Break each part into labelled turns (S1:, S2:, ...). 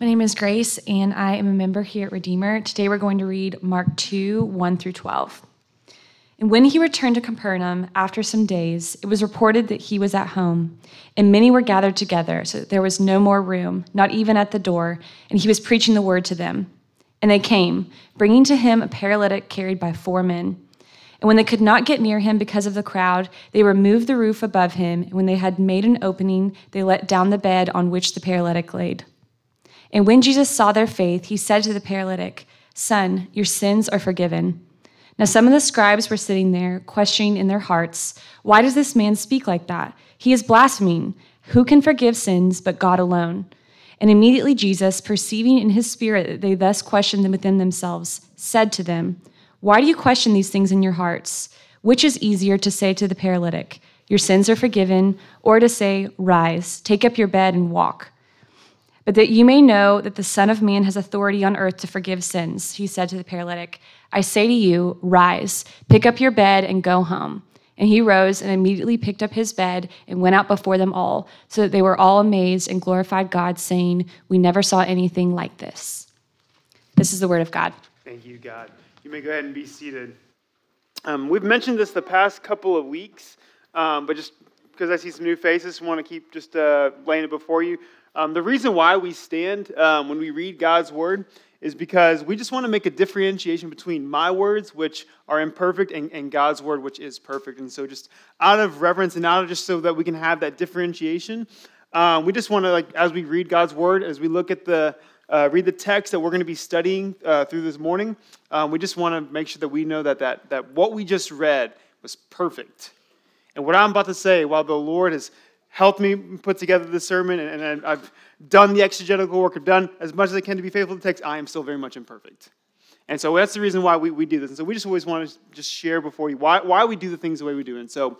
S1: My name is Grace, and I am a member here at Redeemer. Today we're going to read Mark 2 1 through 12. And when he returned to Capernaum after some days, it was reported that he was at home, and many were gathered together, so that there was no more room, not even at the door, and he was preaching the word to them. And they came, bringing to him a paralytic carried by four men. And when they could not get near him because of the crowd, they removed the roof above him, and when they had made an opening, they let down the bed on which the paralytic laid. And when Jesus saw their faith, he said to the paralytic, Son, your sins are forgiven. Now, some of the scribes were sitting there, questioning in their hearts, Why does this man speak like that? He is blaspheming. Who can forgive sins but God alone? And immediately Jesus, perceiving in his spirit that they thus questioned them within themselves, said to them, Why do you question these things in your hearts? Which is easier to say to the paralytic, Your sins are forgiven, or to say, Rise, take up your bed and walk? But that you may know that the Son of Man has authority on earth to forgive sins, he said to the paralytic, I say to you, rise, pick up your bed, and go home. And he rose and immediately picked up his bed and went out before them all, so that they were all amazed and glorified God, saying, We never saw anything like this. This is the word of God.
S2: Thank you, God. You may go ahead and be seated. Um, we've mentioned this the past couple of weeks, um, but just because I see some new faces, want to keep just uh, laying it before you. Um, the reason why we stand um, when we read God's word is because we just want to make a differentiation between my words, which are imperfect, and, and, God's word, which is perfect. And so, just out of reverence and out of just so that we can have that differentiation, um, we just want to, like, as we read God's word, as we look at the uh, read the text that we're going to be studying uh, through this morning, um, we just want to make sure that we know that, that that what we just read was perfect. And what I'm about to say, while the Lord has helped me put together this sermon, and, and I've done the exegetical work, I've done as much as I can to be faithful to the text, I am still very much imperfect. And so that's the reason why we, we do this. And so we just always want to just share before you why, why we do the things the way we do. And so,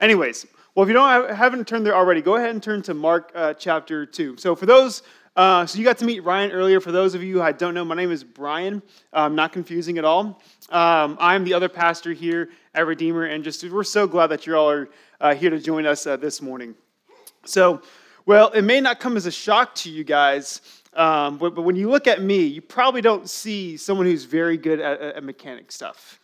S2: anyways, well, if you don't haven't turned there already, go ahead and turn to Mark uh, chapter 2. So for those, uh, so you got to meet Ryan earlier. For those of you who I don't know, my name is Brian. Um, not confusing at all. Um, I'm the other pastor here at Redeemer, and just we're so glad that you all are uh, here to join us uh, this morning. So, well, it may not come as a shock to you guys, um, but, but, when you look at me, you probably don't see someone who's very good at, at mechanic stuff.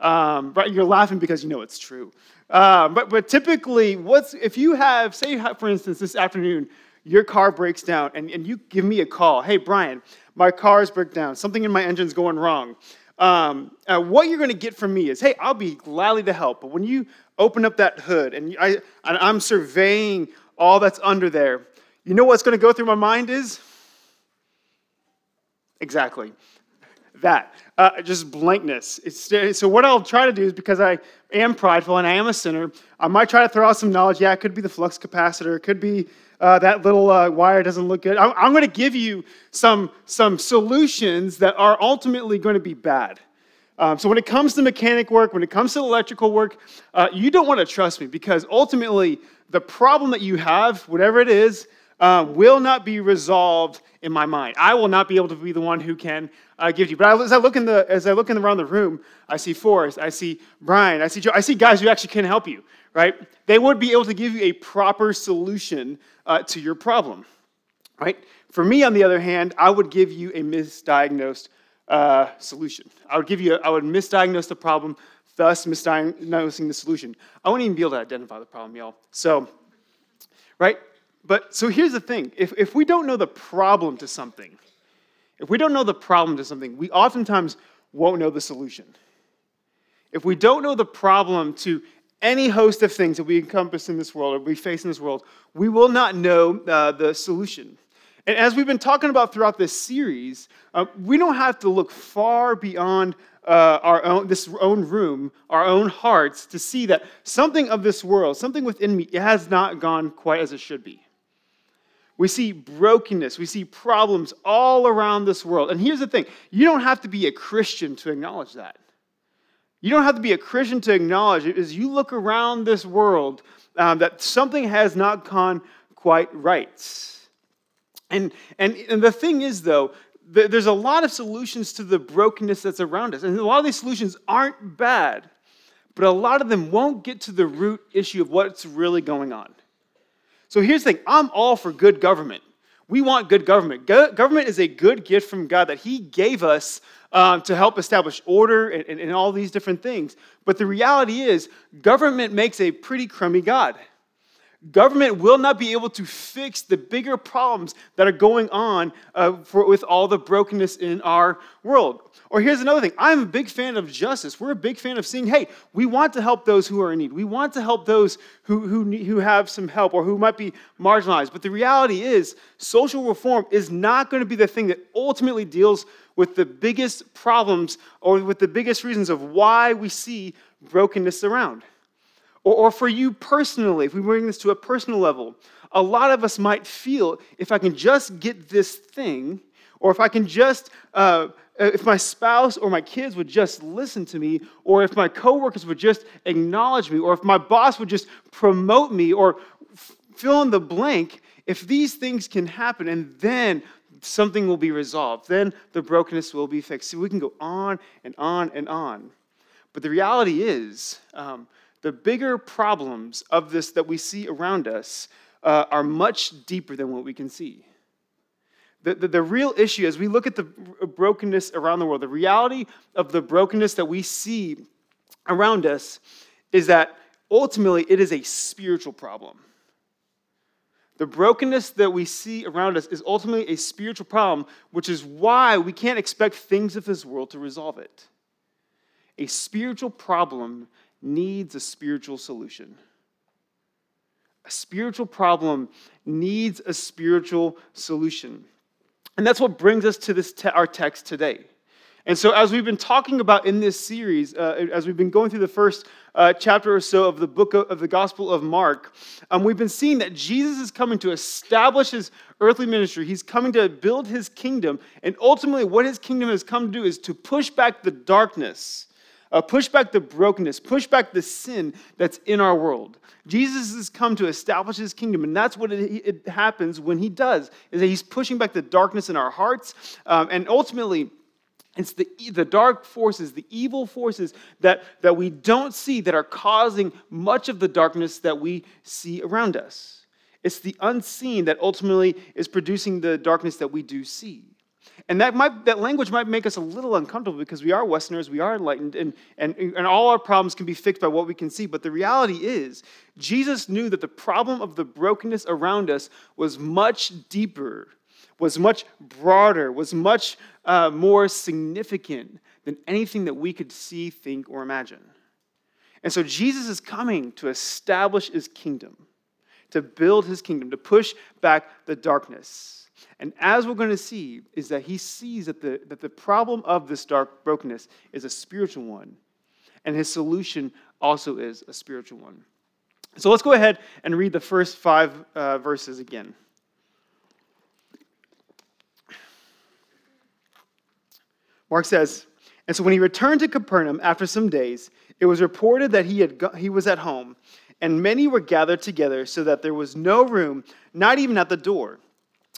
S2: Um, right? You're laughing because you know it's true. Um, but, but typically, what's if you have, say, for instance, this afternoon, your car breaks down and, and you give me a call. Hey, Brian, my car's broke down. Something in my engine's going wrong. Um, uh, what you're going to get from me is, hey, I'll be gladly to help. But when you open up that hood and I, I'm surveying all that's under there. You know what's going to go through my mind is? Exactly. That. Uh, just blankness. It's, so, what I'll try to do is because I am prideful and I am a sinner, I might try to throw out some knowledge. Yeah, it could be the flux capacitor, it could be uh, that little uh, wire doesn't look good. I'm, I'm going to give you some, some solutions that are ultimately going to be bad. Um, so when it comes to mechanic work, when it comes to electrical work, uh, you don't want to trust me because ultimately the problem that you have, whatever it is, uh, will not be resolved in my mind. I will not be able to be the one who can uh, give you. But as I look in the as I look in around the room, I see Forrest, I see Brian, I see Joe, I see guys who actually can help you. Right? They would be able to give you a proper solution uh, to your problem. Right? For me, on the other hand, I would give you a misdiagnosed uh, solution. I would give you. A, I would misdiagnose the problem thus misdiagnosing the solution. I wouldn't even be able to identify the problem, y'all. So, right? But so here's the thing if, if we don't know the problem to something, if we don't know the problem to something, we oftentimes won't know the solution. If we don't know the problem to any host of things that we encompass in this world or we face in this world, we will not know uh, the solution. And as we've been talking about throughout this series, uh, we don't have to look far beyond uh, our own, this own room, our own hearts, to see that something of this world, something within me, has not gone quite as it should be. We see brokenness, we see problems all around this world. And here's the thing you don't have to be a Christian to acknowledge that. You don't have to be a Christian to acknowledge it. As you look around this world, um, that something has not gone quite right. And, and, and the thing is, though, there's a lot of solutions to the brokenness that's around us. And a lot of these solutions aren't bad, but a lot of them won't get to the root issue of what's really going on. So here's the thing I'm all for good government. we want good government. Go- government is a good gift from God that He gave us um, to help establish order and, and, and all these different things. But the reality is, government makes a pretty crummy God. Government will not be able to fix the bigger problems that are going on uh, for, with all the brokenness in our world. Or here's another thing I'm a big fan of justice. We're a big fan of seeing, hey, we want to help those who are in need. We want to help those who, who, who have some help or who might be marginalized. But the reality is, social reform is not going to be the thing that ultimately deals with the biggest problems or with the biggest reasons of why we see brokenness around. Or, or for you personally, if we bring this to a personal level, a lot of us might feel if I can just get this thing, or if I can just, uh, if my spouse or my kids would just listen to me, or if my coworkers would just acknowledge me, or if my boss would just promote me, or fill in the blank, if these things can happen, and then something will be resolved, then the brokenness will be fixed. See, we can go on and on and on. But the reality is, um, the bigger problems of this that we see around us uh, are much deeper than what we can see. The, the, the, real issue, as we look at the brokenness around the world, the reality of the brokenness that we see around us is that ultimately it is a spiritual problem. The brokenness that we see around us is ultimately a spiritual problem, which is why we can't expect things of this world to resolve it. A spiritual problem needs a spiritual solution. A spiritual problem needs a spiritual solution. And that's what brings us to this te- our text today. And so, as we've been talking about in this series, uh, as we've been going through the first uh, chapter or so of the book of, of the Gospel of Mark, um, we've been seeing that Jesus is coming to establish his earthly ministry. He's coming to build his kingdom. And ultimately, what his kingdom has come to do is to push back the darkness uh, push back the brokenness, push back the sin that's in our world. Jesus has come to establish his kingdom, and that's what it, it happens when he does, is that he's pushing back the darkness in our hearts, um, and ultimately, it's the, the dark forces, the evil forces that, that we don't see that are causing much of the darkness that we see around us. It's the unseen that ultimately is producing the darkness that we do see. And that, might, that language might make us a little uncomfortable because we are Westerners, we are enlightened, and, and, and all our problems can be fixed by what we can see. But the reality is, Jesus knew that the problem of the brokenness around us was much deeper, was much broader, was much uh, more significant than anything that we could see, think, or imagine. And so Jesus is coming to establish his kingdom, to build his kingdom, to push back the darkness. And as we're going to see, is that he sees that the, that the problem of this dark brokenness is a spiritual one, and his solution also is a spiritual one. So let's go ahead and read the first five uh, verses again. Mark says, And so when he returned to Capernaum after some days, it was reported that he, had he was at home, and many were gathered together so that there was no room, not even at the door.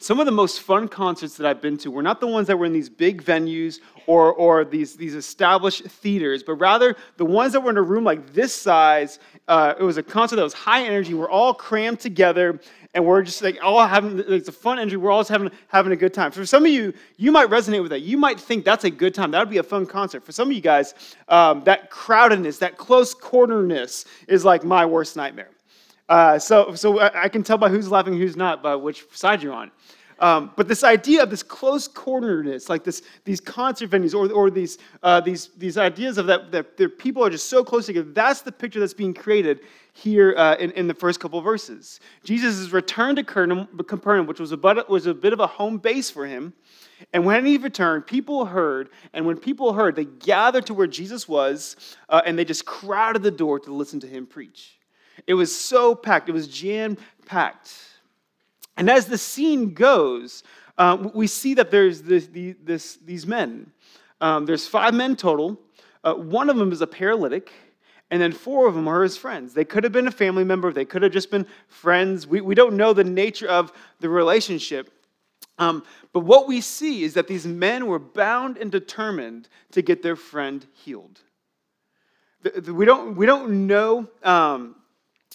S2: Some of the most fun concerts that I've been to were not the ones that were in these big venues or, or these, these established theaters, but rather the ones that were in a room like this size. Uh, it was a concert that was high energy. We're all crammed together, and we're just like all having it's a fun energy. We're all just having having a good time. For some of you, you might resonate with that. You might think that's a good time. That would be a fun concert. For some of you guys, um, that crowdedness, that close cornerness, is like my worst nightmare. Uh, so, so I can tell by who's laughing, who's not, by which side you're on. Um, but this idea of this close corneredness, like this, these concert venues or, or these, uh, these, these ideas of that, that the people are just so close together, that's the picture that's being created here uh, in, in the first couple verses. Jesus' return to Capernaum, which was a, bit, was a bit of a home base for him. And when he returned, people heard, and when people heard, they gathered to where Jesus was, uh, and they just crowded the door to listen to him preach. It was so packed, it was jam packed. And as the scene goes, uh, we see that there's this, this, these men. Um, there's five men total. Uh, one of them is a paralytic, and then four of them are his friends. They could have been a family member, they could have just been friends. We, we don't know the nature of the relationship. Um, but what we see is that these men were bound and determined to get their friend healed. We don't, we don't know um,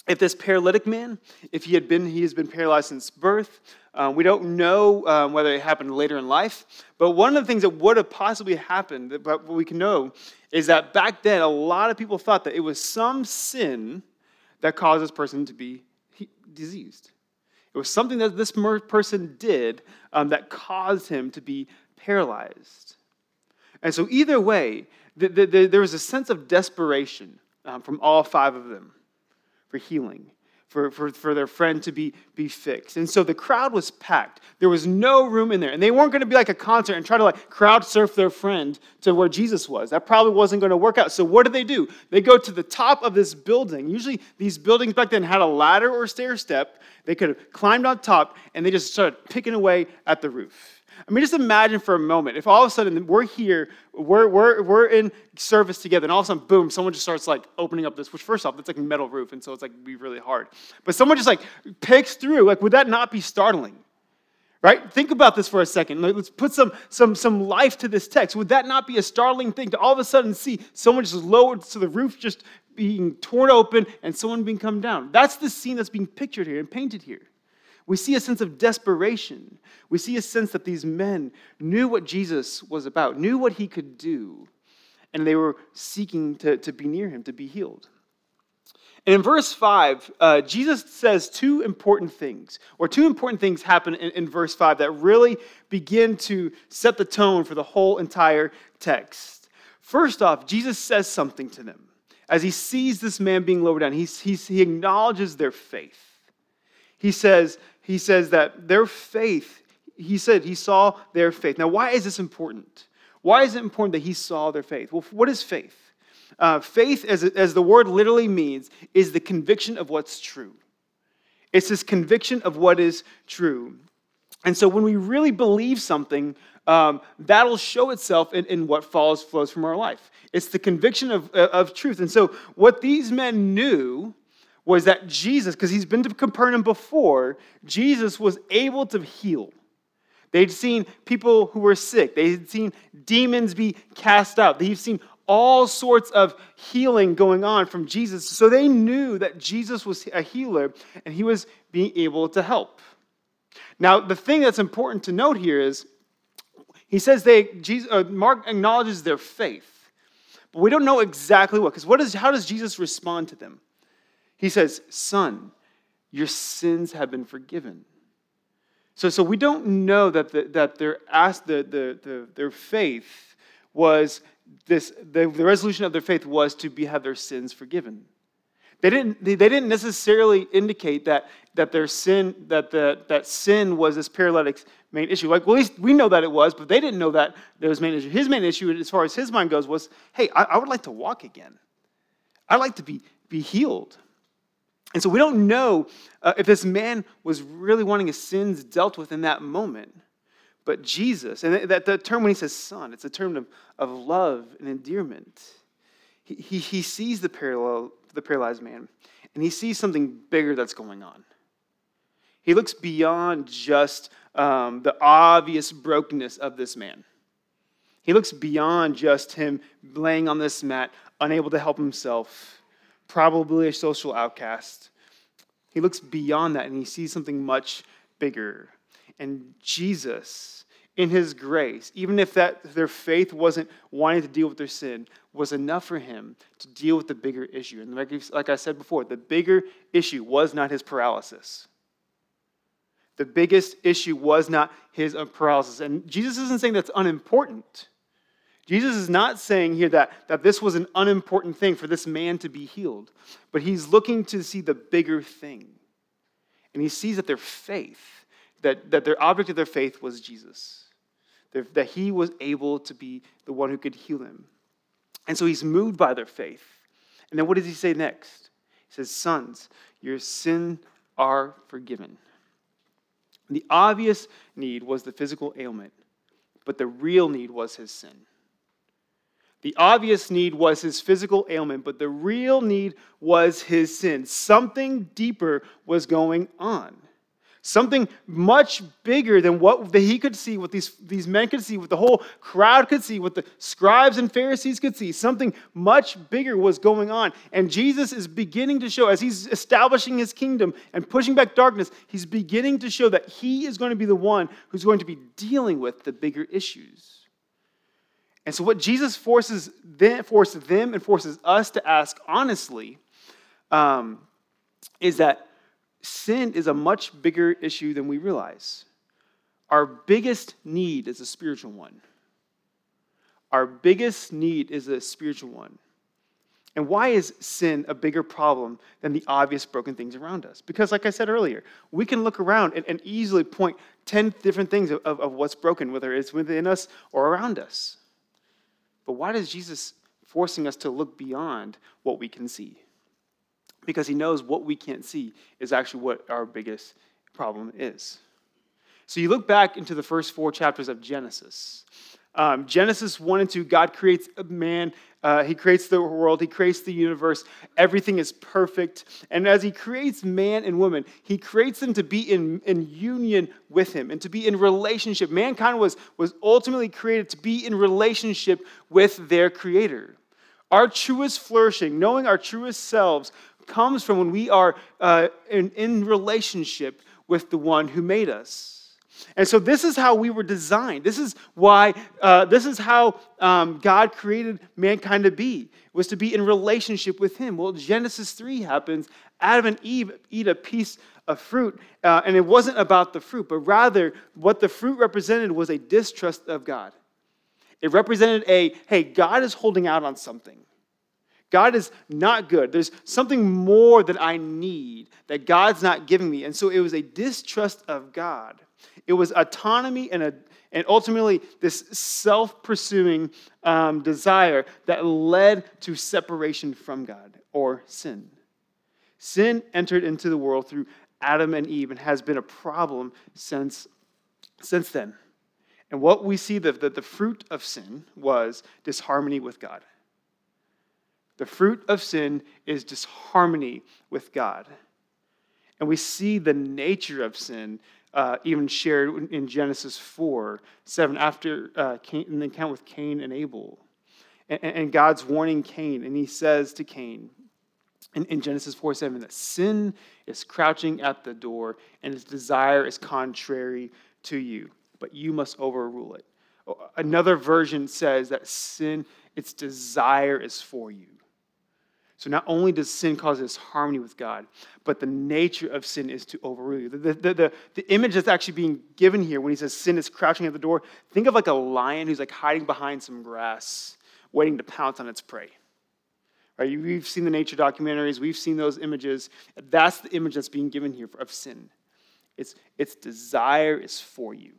S2: if this paralytic man, if he had been, he has been paralyzed since birth. Uh, we don't know um, whether it happened later in life. But one of the things that would have possibly happened, but what we can know, is that back then a lot of people thought that it was some sin that caused this person to be diseased. It was something that this person did um, that caused him to be paralyzed. And so, either way, the, the, the, there was a sense of desperation um, from all five of them for healing, for, for, for their friend to be, be fixed. And so the crowd was packed. There was no room in there. And they weren't going to be like a concert and try to like crowd surf their friend to where Jesus was. That probably wasn't going to work out. So what do they do? They go to the top of this building. Usually these buildings back then had a ladder or stair step. They could have climbed on top and they just started picking away at the roof. I mean, just imagine for a moment if all of a sudden we're here, we're, we're, we're in service together, and all of a sudden, boom, someone just starts like opening up this, which first off, that's like a metal roof, and so it's like be really hard. But someone just like picks through, like, would that not be startling? Right? Think about this for a second. Let's put some, some, some life to this text. Would that not be a startling thing to all of a sudden see someone just lowered to the roof just being torn open and someone being come down? That's the scene that's being pictured here and painted here. We see a sense of desperation. We see a sense that these men knew what Jesus was about, knew what he could do, and they were seeking to, to be near him, to be healed. And in verse 5, uh, Jesus says two important things, or two important things happen in, in verse 5 that really begin to set the tone for the whole entire text. First off, Jesus says something to them. As he sees this man being lowered down, he, he, he acknowledges their faith. He says, he says that their faith, he said he saw their faith. Now, why is this important? Why is it important that he saw their faith? Well, what is faith? Uh, faith, as, as the word literally means, is the conviction of what's true. It's this conviction of what is true. And so when we really believe something, um, that'll show itself in, in, what follows flows from our life. It's the conviction of, of truth. And so what these men knew was that Jesus, because he's been to Capernaum before, Jesus was able to heal. They'd seen people who were sick, they'd seen demons be cast out, they've seen all sorts of healing going on from Jesus. So they knew that Jesus was a healer and he was being able to help. Now, the thing that's important to note here is he says they, Jesus, uh, Mark acknowledges their faith, but we don't know exactly what, because what is, how does Jesus respond to them? He says, Son, your sins have been forgiven. So, so we don't know that, the, that their, asked the, the, the, their faith was this, the, the resolution of their faith was to be, have their sins forgiven. They didn't, they, they didn't necessarily indicate that, that their sin, that, the, that sin was this paralytic's main issue. Like, well, at least we know that it was, but they didn't know that it was main issue. His main issue, as far as his mind goes, was, hey, I, I would like to walk again. I'd like to be, be healed. And so we don't know uh, if this man was really wanting his sins dealt with in that moment. But Jesus, and that, that term when he says son, it's a term of, of love and endearment. He, he, he sees the, parallel, the paralyzed man, and he sees something bigger that's going on. He looks beyond just um, the obvious brokenness of this man. He looks beyond just him laying on this mat, unable to help himself probably a social outcast. He looks beyond that and he sees something much bigger. And Jesus, in his grace, even if that their faith wasn't wanting to deal with their sin, was enough for him to deal with the bigger issue. And like I said before, the bigger issue was not his paralysis. The biggest issue was not his paralysis. And Jesus isn't saying that's unimportant. Jesus is not saying here that, that this was an unimportant thing for this man to be healed, but he's looking to see the bigger thing. And he sees that their faith, that, that their object of their faith was Jesus, that he was able to be the one who could heal him. And so he's moved by their faith. And then what does he say next? He says, Sons, your sin are forgiven. The obvious need was the physical ailment, but the real need was his sin. The obvious need was his physical ailment, but the real need was his sin. Something deeper was going on. Something much bigger than what he could see, what these, these men could see, what the whole crowd could see, what the scribes and Pharisees could see. Something much bigger was going on. And Jesus is beginning to show, as he's establishing his kingdom and pushing back darkness, he's beginning to show that he is going to be the one who's going to be dealing with the bigger issues. And so, what Jesus forces them, forces them and forces us to ask honestly um, is that sin is a much bigger issue than we realize. Our biggest need is a spiritual one. Our biggest need is a spiritual one. And why is sin a bigger problem than the obvious broken things around us? Because, like I said earlier, we can look around and, and easily point 10 different things of, of, of what's broken, whether it's within us or around us. But why does Jesus forcing us to look beyond what we can see? because he knows what we can't see is actually what our biggest problem is. So you look back into the first four chapters of Genesis. Um, Genesis 1 and 2, God creates a man, uh, He creates the world, He creates the universe. Everything is perfect. And as He creates man and woman, He creates them to be in, in union with Him and to be in relationship. Mankind was, was ultimately created to be in relationship with their Creator. Our truest flourishing, knowing our truest selves, comes from when we are uh, in, in relationship with the one who made us. And so this is how we were designed. This is why, uh, this is how um, God created mankind to be, was to be in relationship with him. Well, Genesis 3 happens. Adam and Eve eat a piece of fruit, uh, and it wasn't about the fruit, but rather what the fruit represented was a distrust of God. It represented a, hey, God is holding out on something. God is not good. There's something more that I need that God's not giving me. And so it was a distrust of God. It was autonomy and, a, and ultimately this self pursuing um, desire that led to separation from God or sin. Sin entered into the world through Adam and Eve and has been a problem since, since then. And what we see that the, the fruit of sin was disharmony with God. The fruit of sin is disharmony with God. And we see the nature of sin uh, even shared in Genesis 4 7, after uh, Cain, encounter with Cain and Abel. And, and, God's warning Cain, and he says to Cain in, in Genesis 4 7 that sin is crouching at the door and its desire is contrary to you, but you must overrule it. Another version says that sin, its desire is for you. So not only does sin cause this harmony with God, but the nature of sin is to overrule you. The, the, the, the, image that's actually being given here when he says sin is crouching at the door, think of like a lion who's like hiding behind some grass, waiting to pounce on its prey. Right? We've seen the nature documentaries, we've seen those images. That's the image that's being given here of sin. It's, its desire is for you,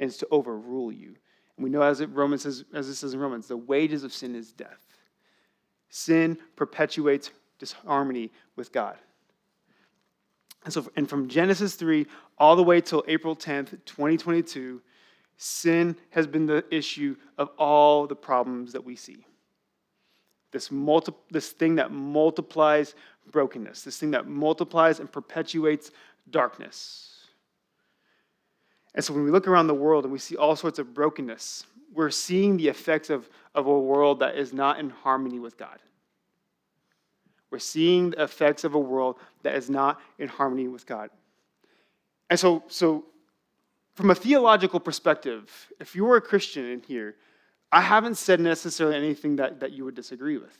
S2: and it's to overrule you. And we know as it, Romans says, as it says in Romans, the wages of sin is death. Sin perpetuates disharmony with God. And so, and from Genesis 3 all the way till April 10th, 2022, sin has been the issue of all the problems that we see. This, multi, this thing that multiplies brokenness, this thing that multiplies and perpetuates darkness. And so when we look around the world and we see all sorts of brokenness, we're seeing the effects of, of a world that is not in harmony with God. We're seeing the effects of a world that is not in harmony with God. And so, so from a theological perspective, if you were a Christian in here, I haven't said necessarily anything that, that you would disagree with.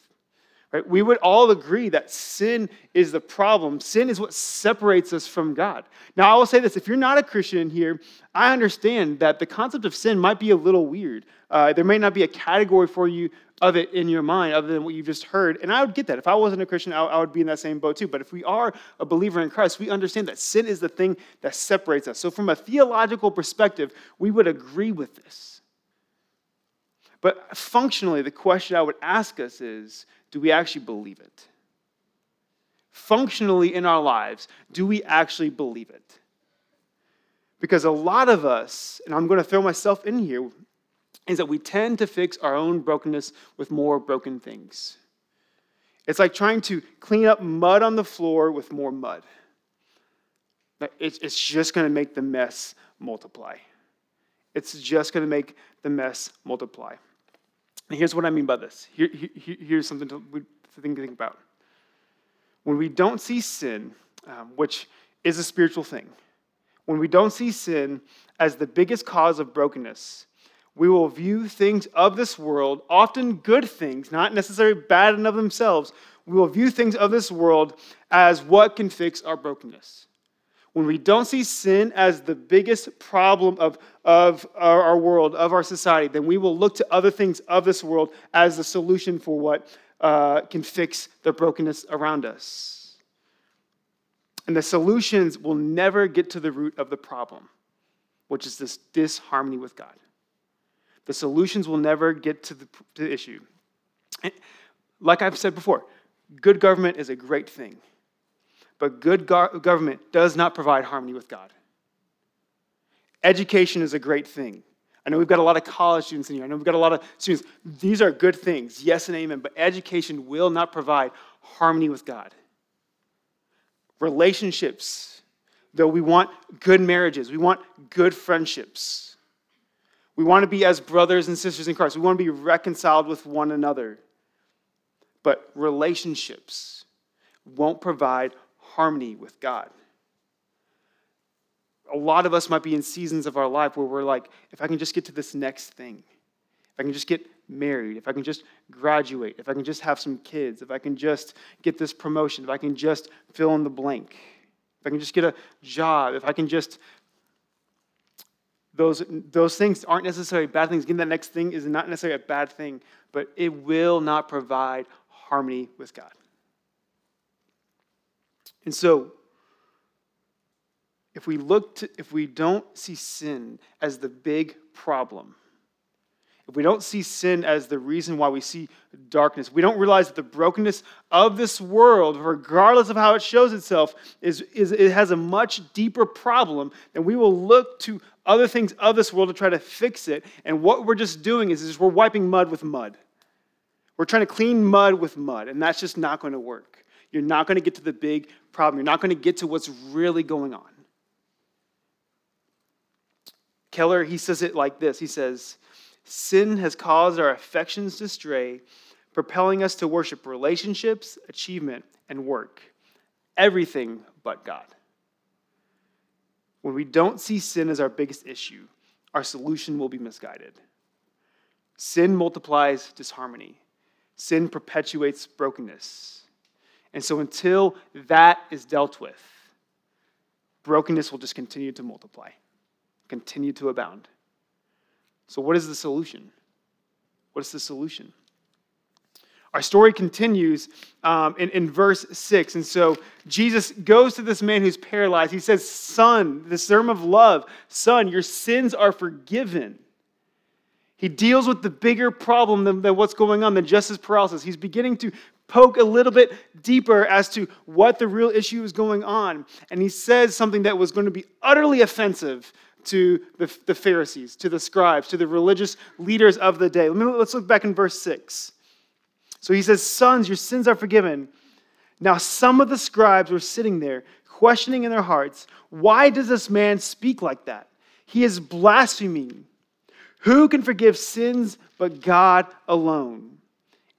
S2: Right? We would all agree that sin is the problem. Sin is what separates us from God. Now, I will say this if you're not a Christian here, I understand that the concept of sin might be a little weird. Uh, there may not be a category for you of it in your mind other than what you've just heard. And I would get that. If I wasn't a Christian, I, I would be in that same boat too. But if we are a believer in Christ, we understand that sin is the thing that separates us. So, from a theological perspective, we would agree with this. But functionally, the question I would ask us is do we actually believe it? Functionally in our lives, do we actually believe it? Because a lot of us, and I'm going to throw myself in here, is that we tend to fix our own brokenness with more broken things. It's like trying to clean up mud on the floor with more mud. It's just going to make the mess multiply. It's just going to make the mess multiply. And here's what I mean by this. Here, here, here's something to, to think, about. When we don't see sin, um, which is a spiritual thing, when we don't see sin as the biggest cause of brokenness, we will view things of this world, often good things, not necessarily bad in of themselves, we will view things of this world as what can fix our brokenness. When we don't see sin as the biggest problem of, of our, our world, of our society, then we will look to other things of this world as the solution for what uh, can fix the brokenness around us. And the solutions will never get to the root of the problem, which is this disharmony with God. The solutions will never get to the, to the issue. Like I've said before, good government is a great thing, but good go- government does not provide harmony with God. Education is a great thing. I know we've got a lot of college students in here. I know we've got a lot of students. These are good things, yes and amen, but education will not provide harmony with God. Relationships, though we want good marriages, we want good friendships we want to be as brothers and sisters in Christ. We want to be reconciled with one another. But relationships won't provide harmony with God. A lot of us might be in seasons of our life where we're like, if I can just get to this next thing, if I can just get married, if I can just graduate, if I can just have some kids, if I can just get this promotion, if I can just fill in the blank, if I can just get a job, if I can just those, those things aren't necessarily bad things. Getting that next thing is not necessarily a bad thing, but it will not provide harmony with God. And so, if we look to, if we don't see sin as the big problem, if we don't see sin as the reason why we see darkness, we don't realize that the brokenness of this world, regardless of how it shows itself, is, is it has a much deeper problem, then we will look to other things of this world to try to fix it. And what we're just doing is, is we're wiping mud with mud. We're trying to clean mud with mud, and that's just not going to work. You're not going to get to the big problem. You're not going to get to what's really going on. Keller, he says it like this He says, Sin has caused our affections to stray, propelling us to worship relationships, achievement, and work. Everything but God. When we don't see sin as our biggest issue, our solution will be misguided. Sin multiplies disharmony, sin perpetuates brokenness. And so, until that is dealt with, brokenness will just continue to multiply, continue to abound. So, what is the solution? What is the solution? Our story continues um, in, in verse 6. And so Jesus goes to this man who's paralyzed. He says, Son, the term of love, son, your sins are forgiven. He deals with the bigger problem than, than what's going on, than just his paralysis. He's beginning to poke a little bit deeper as to what the real issue is going on. And he says something that was going to be utterly offensive to the, the Pharisees, to the scribes, to the religious leaders of the day. Let me, let's look back in verse 6. So he says, Sons, your sins are forgiven. Now, some of the scribes were sitting there, questioning in their hearts, Why does this man speak like that? He is blaspheming. Who can forgive sins but God alone?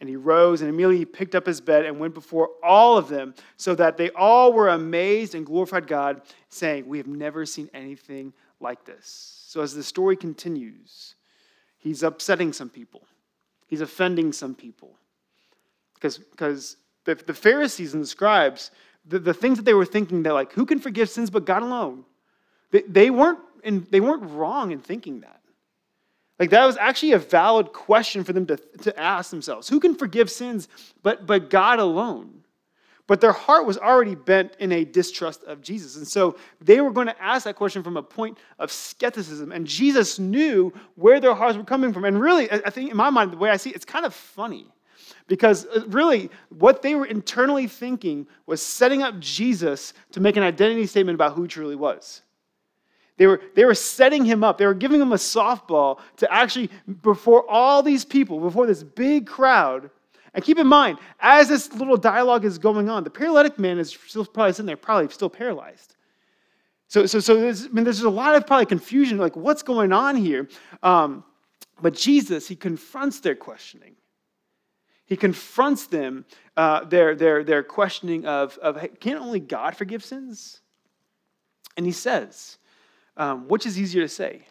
S2: And he rose and immediately he picked up his bed and went before all of them, so that they all were amazed and glorified God, saying, We have never seen anything like this. So as the story continues, he's upsetting some people, he's offending some people. Because, the, the Pharisees and the scribes, the, the things that they were thinking, they're like, who can forgive sins but God alone? They, they, weren't, and they weren't wrong in thinking that. Like that was actually a valid question for them to, to ask themselves. Who can forgive sins but, but God alone? But their heart was already bent in a distrust of Jesus. And so they were going to ask that question from a point of skepticism. And Jesus knew where their hearts were coming from. And really, I think in my mind, the way I see it, it's kind of funny. Because uh, really, what they were internally thinking was setting up Jesus to make an identity statement about who he truly was. They were, they were setting him up. They were giving him a softball to actually, before all these people, before this big crowd. And keep in mind, as this little dialogue is going on, the paralytic man is still probably sitting there, probably still paralyzed. So, so, so there's, I mean, there's a lot of probably confusion, like what's going on here? Um, but Jesus, he confronts their questioning. He confronts them, uh, their, their, their questioning of, of hey, can only God forgive sins? And he says, um, which is easier to say?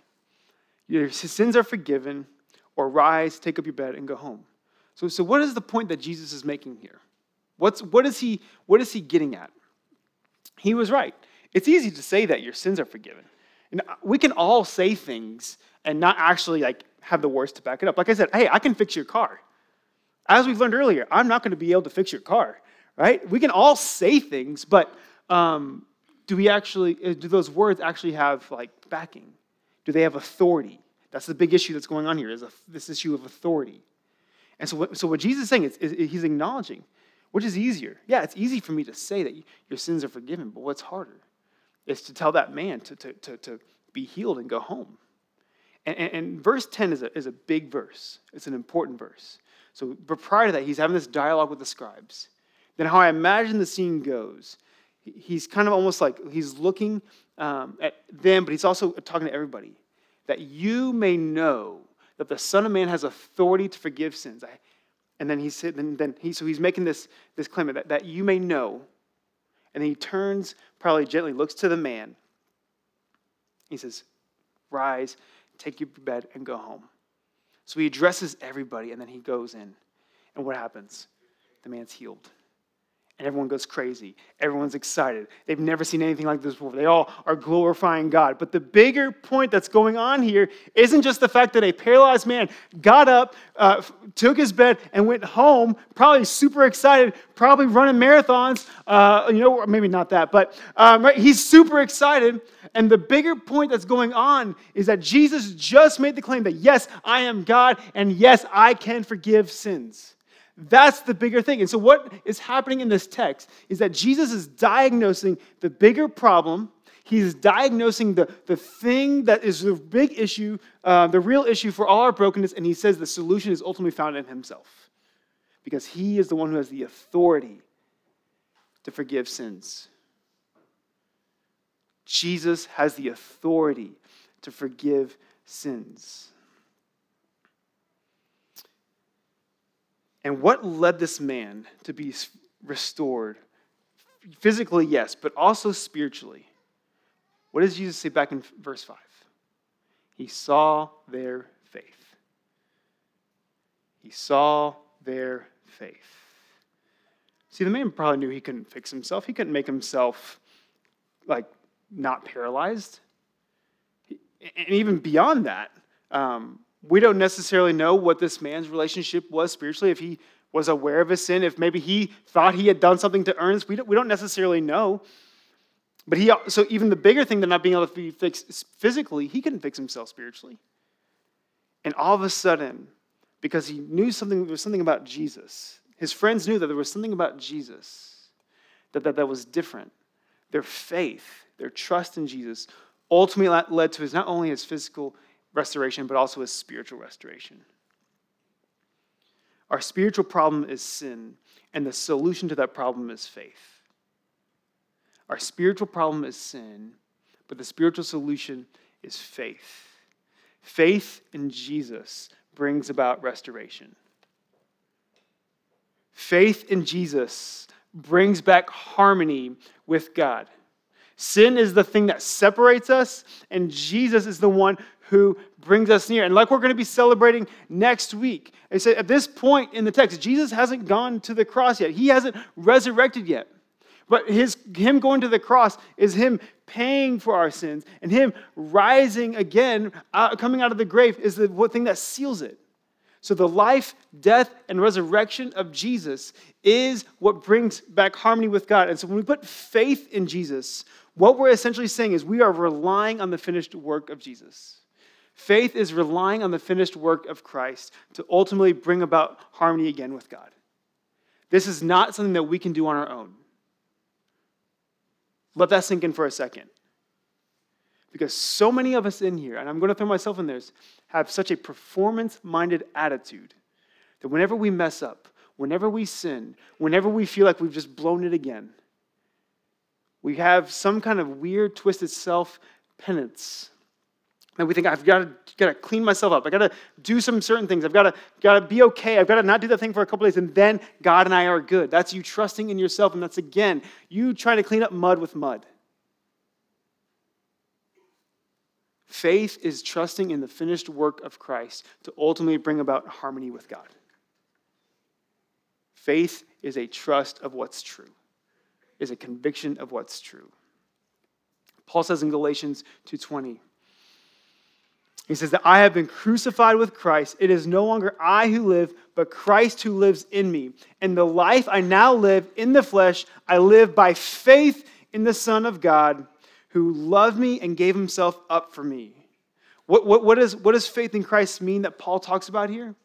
S2: Your sins are forgiven, or rise, take up your bed, and go home. So, so what is the point that Jesus is making here? What's, what, is he, what is he getting at? He was right. It's easy to say that your sins are forgiven. And we can all say things and not actually like have the words to back it up. Like I said, hey, I can fix your car. As we've learned earlier, I'm not going to be able to fix your car, right? We can all say things, but um, do we actually uh, do those words actually have like backing? Do they have authority? That's the big issue that's going on here is a, this issue of authority. And so what, so what jesus is saying is, is he's acknowledging which is easier. Yeah it's easy for me to say that your sins are forgiven but what's harder is to tell that man to, to, to, to be healed and go home. And, and, and verse 10 is a, is a big verse. It's an important verse. So but prior to that he's having this dialogue with the scribes. Then how i imagine the scene goes he's kind of almost like he's looking um, at them, but he's also talking to everybody. That you may know that the Son of Man has authority to forgive sins. I, and then he said, then, then he, so he's making this, this claim that, that you may know. And then he turns, probably gently, looks to the man. He says, Rise, take your bed, and go home. So he addresses everybody, and then he goes in. And what happens? The man's healed and everyone goes crazy. Everyone's excited. They've never seen anything like this before. They all are glorifying God. But the bigger point that's going on here isn't just the fact that a paralyzed man got up, uh, took his bed, and went home, probably super excited, probably running marathons. Uh, you know, maybe not that, but um, right, he's super excited. And the bigger point that's going on is that Jesus just made the claim that, yes, I am God, and yes, I can forgive sins. That's the bigger thing. And so, what is happening in this text is that Jesus is diagnosing the bigger problem. He's diagnosing the, the thing that is the big issue, uh, the real issue for all our brokenness, and he says the solution is ultimately found in himself. Because he is the one who has the authority to forgive sins. Jesus has the authority to forgive sins. And what led this man to be restored? Physically, yes, but also spiritually. What does Jesus say back in verse 5? He saw their faith. He saw their faith. See, the man probably knew he couldn't fix himself. He couldn't make himself like not paralyzed. And even beyond that, um, we don't necessarily know what this man's relationship was spiritually, if he was aware of his sin, if maybe he thought he had done something to earn this. We don't, we don't necessarily know. But he, so even the bigger thing than not being able to be fixed physically, he couldn't fix himself spiritually. And all of a sudden, because he knew something, there was something about Jesus, his friends knew that there was something about Jesus that, that, that was different. Their faith, their trust in Jesus ultimately led to his, not only his physical restoration, but also a spiritual restoration. Our spiritual problem is sin, and the solution to that problem is faith. Our spiritual problem is sin, but the spiritual solution is faith. Faith in Jesus brings about restoration. Faith in Jesus brings back harmony with God. Sin is the thing that separates us, and Jesus is the one who brings us near. And like we're going to be celebrating next week, I said at this point in the text, Jesus hasn't gone to the cross yet. He hasn't resurrected yet. But his, him going to the cross is him paying for our sins, and him rising again, uh, coming out of the grave, is the thing that seals it. So the life, death, and resurrection of Jesus is what brings back harmony with God. And so when we put faith in Jesus, what we're essentially saying is we are relying on the finished work of Jesus. Faith is relying on the finished work of Christ to ultimately bring about harmony again with God. This is not something that we can do on our own. Let that sink in for a second. Because so many of us in here, and I'm going to throw myself in this, have such a performance minded attitude that whenever we mess up, whenever we sin, whenever we feel like we've just blown it again, we have some kind of weird, twisted self penance. And we think, I've got to, clean myself up. I've got to do some certain things. I've got to, got to be okay. I've got to not do that thing for a couple days, and then God and I are good. That's you trusting in yourself, and that's, again, you trying to clean up mud with mud. Faith is trusting in the finished work of Christ to ultimately bring about harmony with God. Faith is a trust of what's true, is a conviction of what's true. Paul says in Galatians 2:20, he says that I have been crucified with Christ. It is no longer I who live, but Christ who lives in me. And the life I now live in the flesh, I live by faith in the Son of God who loved me and gave himself up for me. What, what, what, is, what does faith in Christ mean that Paul talks about here?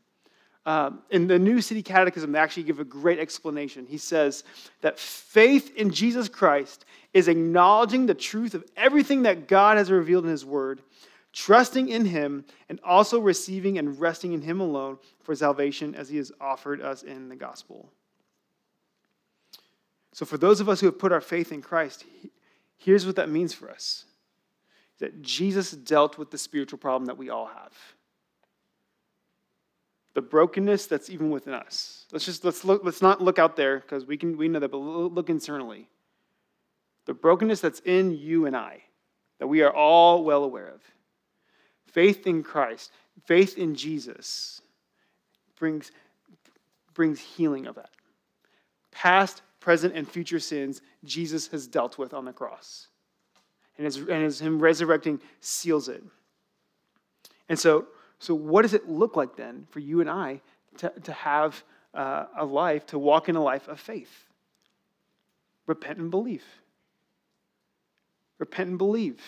S2: Um, in the New City Catechism, they actually give a great explanation. He says that faith in Jesus Christ is acknowledging the truth of everything that God has revealed in His Word, trusting in Him, and also receiving and resting in Him alone for salvation as He has offered us in the gospel. So, for those of us who have put our faith in Christ, Here's what that means for us that Jesus dealt with the spiritual problem that we all have. The brokenness that's even within us. Let's just let's look, let's not look out there because we can we know that, but look internally. The brokenness that's in you and I, that we are all well aware of. Faith in Christ, faith in Jesus brings, brings healing of that. Past, present, and future sins Jesus has dealt with on the cross. And his, and his, him resurrecting seals it. And so, so, what does it look like then for you and I to, to have uh, a life, to walk in a life of faith? Repent and believe. Repent and believe.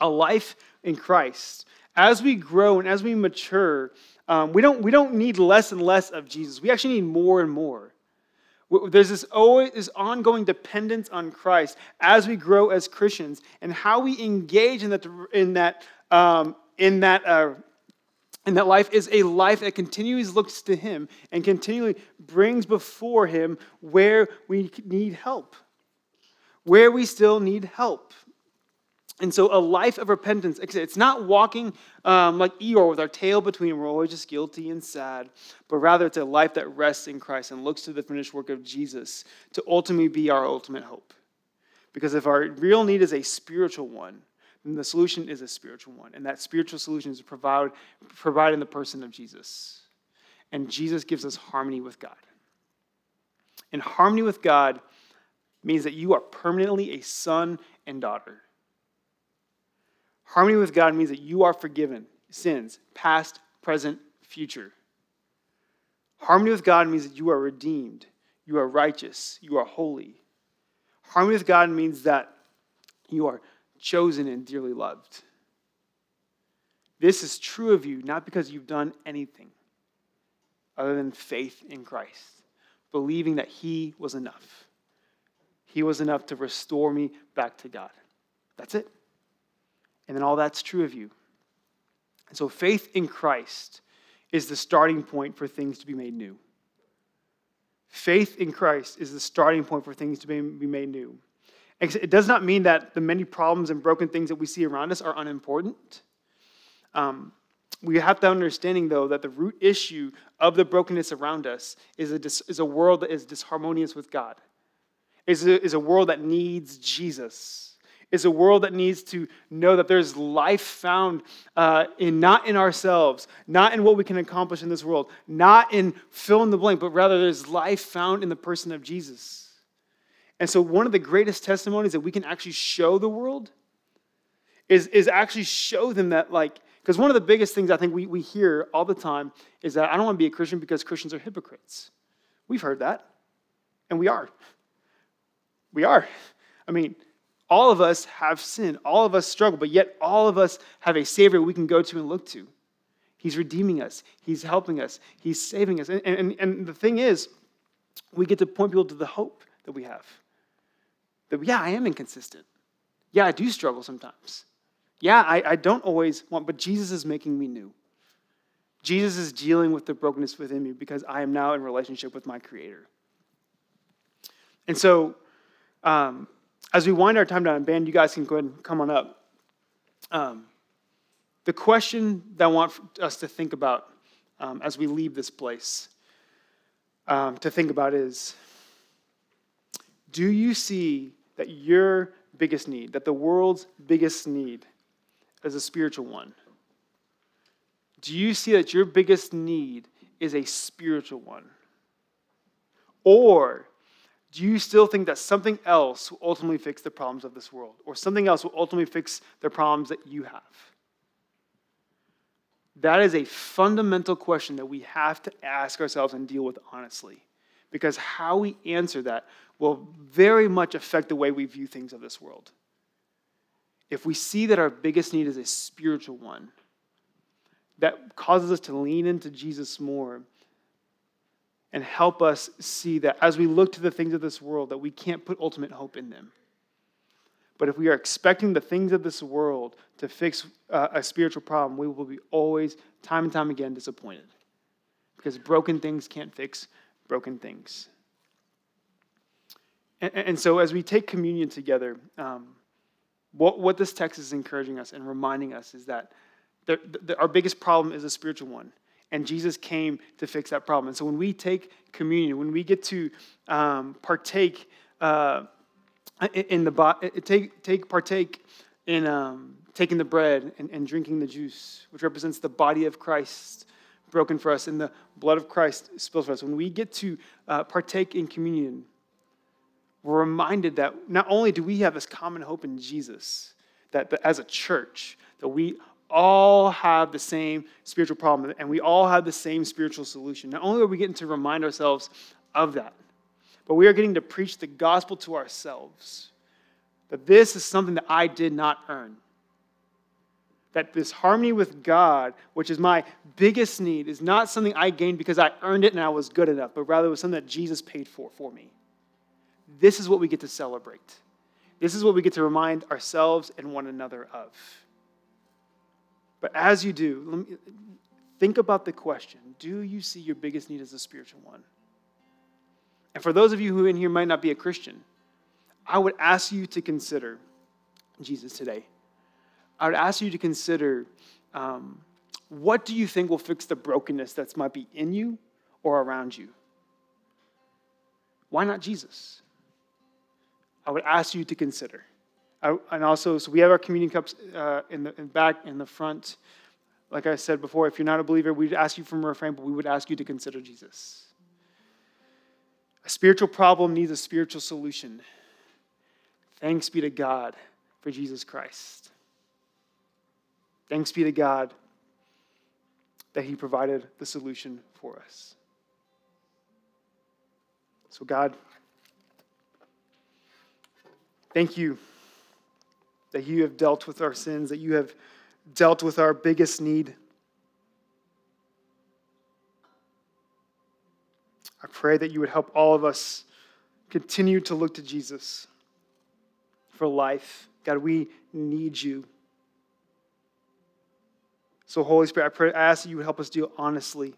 S2: A life in Christ. As we grow and as we mature, um, we, don't, we don't need less and less of Jesus. We actually need more and more. There's this always this ongoing dependence on Christ as we grow as Christians, and how we engage in that in that um, in that uh, in that life is a life that continually looks to Him and continually brings before Him where we need help, where we still need help. And so, a life of repentance, it's not walking um, like Eeyore with our tail between, we're always just guilty and sad, but rather it's a life that rests in Christ and looks to the finished work of Jesus to ultimately be our ultimate hope. Because if our real need is a spiritual one, then the solution is a spiritual one. And that spiritual solution is provided provide in the person of Jesus. And Jesus gives us harmony with God. And harmony with God means that you are permanently a son and daughter. Harmony with God means that you are forgiven sins, past, present, future. Harmony with God means that you are redeemed, you are righteous, you are holy. Harmony with God means that you are chosen and dearly loved. This is true of you not because you've done anything other than faith in Christ, believing that He was enough. He was enough to restore me back to God. That's it and then all that's true of you. And so faith in Christ is the starting point for things to be made new. Faith in Christ is the starting point for things to be made new. It does not mean that the many problems and broken things that we see around us are unimportant. Um, we have to understanding, though, that the root issue of the brokenness around us is a, dis, is a world that is disharmonious with God, is a, is a world that needs Jesus is a world that needs to know that there's life found uh, in not in ourselves, not in what we can accomplish in this world, not in fill in the blank, but rather there's life found in the person of Jesus. And so, one of the greatest testimonies that we can actually show the world is, is actually show them that, like, because one of the biggest things I think we, we hear all the time is that I don't want to be a Christian because Christians are hypocrites. We've heard that, and we are. We are. I mean, all of us have sin, all of us struggle, but yet all of us have a Savior we can go to and look to. He's redeeming us, He's helping us, He's saving us. And, and, and the thing is, we get to point people to the hope that we have. That, yeah, I am inconsistent. Yeah, I do struggle sometimes. Yeah, I, I don't always want, but Jesus is making me new. Jesus is dealing with the brokenness within me because I am now in relationship with my Creator. And so, um, as we wind our time down, and band, you guys can go ahead and come on up. Um, the question that I want us to think about um, as we leave this place um, to think about is do you see that your biggest need, that the world's biggest need, is a spiritual one? Do you see that your biggest need is a spiritual one? Or do you still think that something else will ultimately fix the problems of this world? Or something else will ultimately fix the problems that you have? That is a fundamental question that we have to ask ourselves and deal with honestly. Because how we answer that will very much affect the way we view things of this world. If we see that our biggest need is a spiritual one, that causes us to lean into Jesus more and help us see that as we look to the things of this world that we can't put ultimate hope in them but if we are expecting the things of this world to fix uh, a spiritual problem, we will be always, time and time again, disappointed. Because broken things can't fix broken things. And, and so, as we take communion together, um, what, what this text is encouraging us and reminding us is that the, the, our biggest problem is a spiritual one. And Jesus came to fix that problem. And so, when we take communion, when we get to um, partake, uh, in the take take partake in um, taking the bread and, and drinking the juice, which represents the body of Christ broken for us and the blood of Christ spilled for us. When we get to uh, partake in communion, we're reminded that not only do we have this common hope in Jesus, that, that as a church, that we all have the same spiritual problem and we all have the same spiritual solution. Not only are we getting to remind ourselves of that, but we are getting to preach the gospel to ourselves. That this is something that I did not earn. That this harmony with God, which is my biggest need, is not something I gained because I earned it and I was good enough, but rather it was something that Jesus paid for for me. This is what we get to celebrate. This is what we get to remind ourselves and one another of. But as you do, me, think about the question do you see your biggest need as a spiritual one? And for those of you who in here might not be a Christian, I would ask you to consider Jesus today. I would ask you to consider um, what do you think will fix the brokenness that might be in you or around you? Why not Jesus? I would ask you to consider. I, and also, so we have our communion cups uh, in the in back, in the front. Like I said before, if you're not a believer, we'd ask you from a refrain, but we would ask you to consider Jesus. A spiritual problem needs a spiritual solution. Thanks be to God for Jesus Christ. Thanks be to God that He provided the solution for us. So, God, thank you that you have dealt with our sins, that you have dealt with our biggest need. I pray that you would help all of us continue to look to Jesus for life. God, we need you. So, Holy Spirit, I pray, I ask that you would help us deal honestly.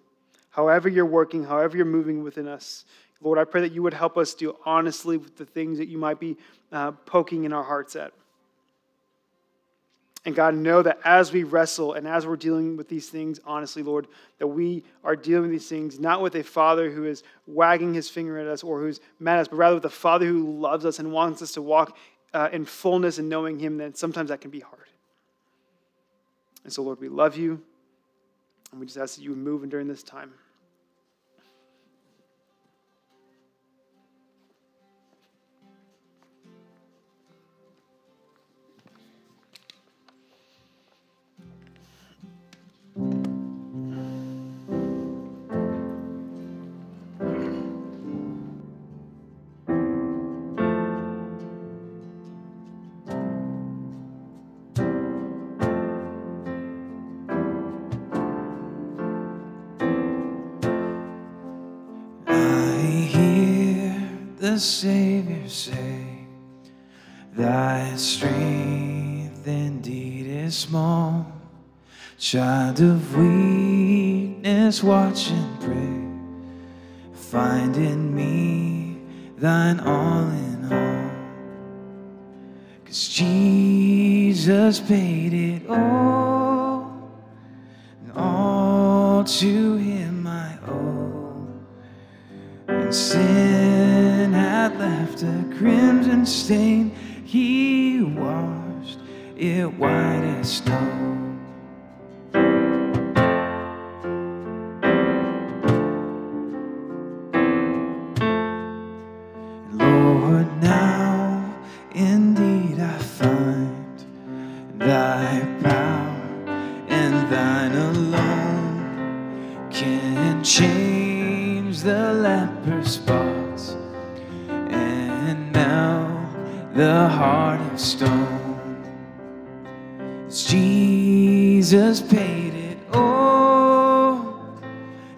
S2: However, you're working, however, you're moving within us. Lord, I pray that you would help us deal honestly with the things that you might be uh, poking in our hearts at. And God, know that as we wrestle and as we're dealing with these things, honestly, Lord, that we are dealing with these things not with a father who is wagging his finger at us or who's mad at us, but rather with a father who loves us and wants us to walk uh, in fullness and knowing him, then sometimes that can be hard. And so, Lord, we love you, and we just ask that you move during this time.
S3: The Savior say, Thy strength indeed is small. Child of weakness, watch and pray. Find in me thine all in all. Cause Jesus paid it all, and all to him I owe. And sin left a crimson stain, he washed it white as snow. The heart of stone. It's Jesus paid it all,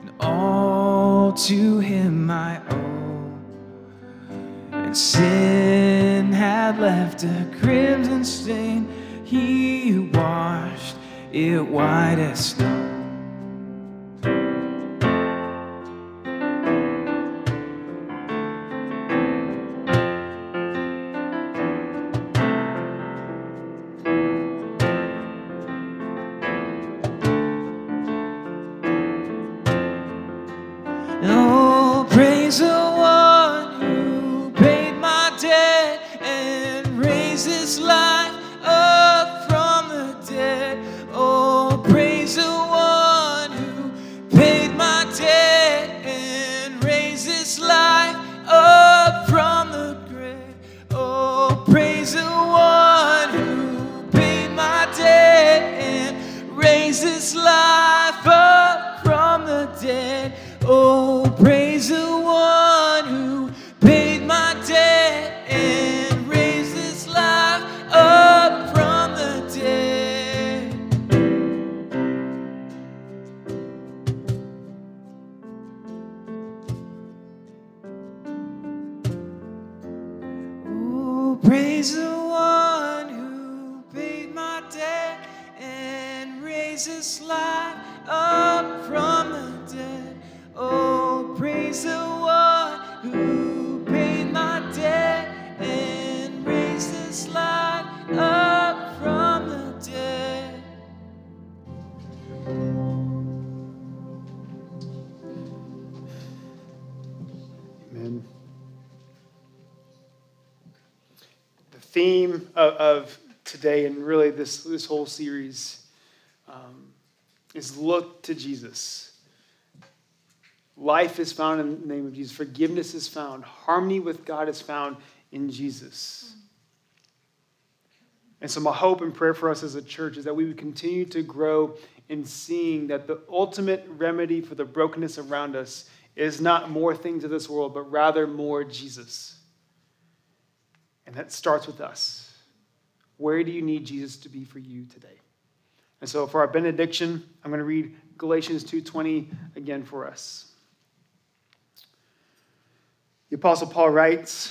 S3: and all to him I owe. And sin had left a crimson stain. He washed it white as snow. Praise the
S2: of today and really this, this whole series um, is look to Jesus. Life is found in the name of Jesus. Forgiveness is found. Harmony with God is found in Jesus. And so, my hope and prayer for us as a church is that we would continue to grow in seeing that the ultimate remedy for the brokenness around us is not more things of this world, but rather more Jesus. And that starts with us. Where do you need Jesus to be for you today? And so for our benediction, I'm going to read Galatians 2:20 again for us. The apostle Paul writes,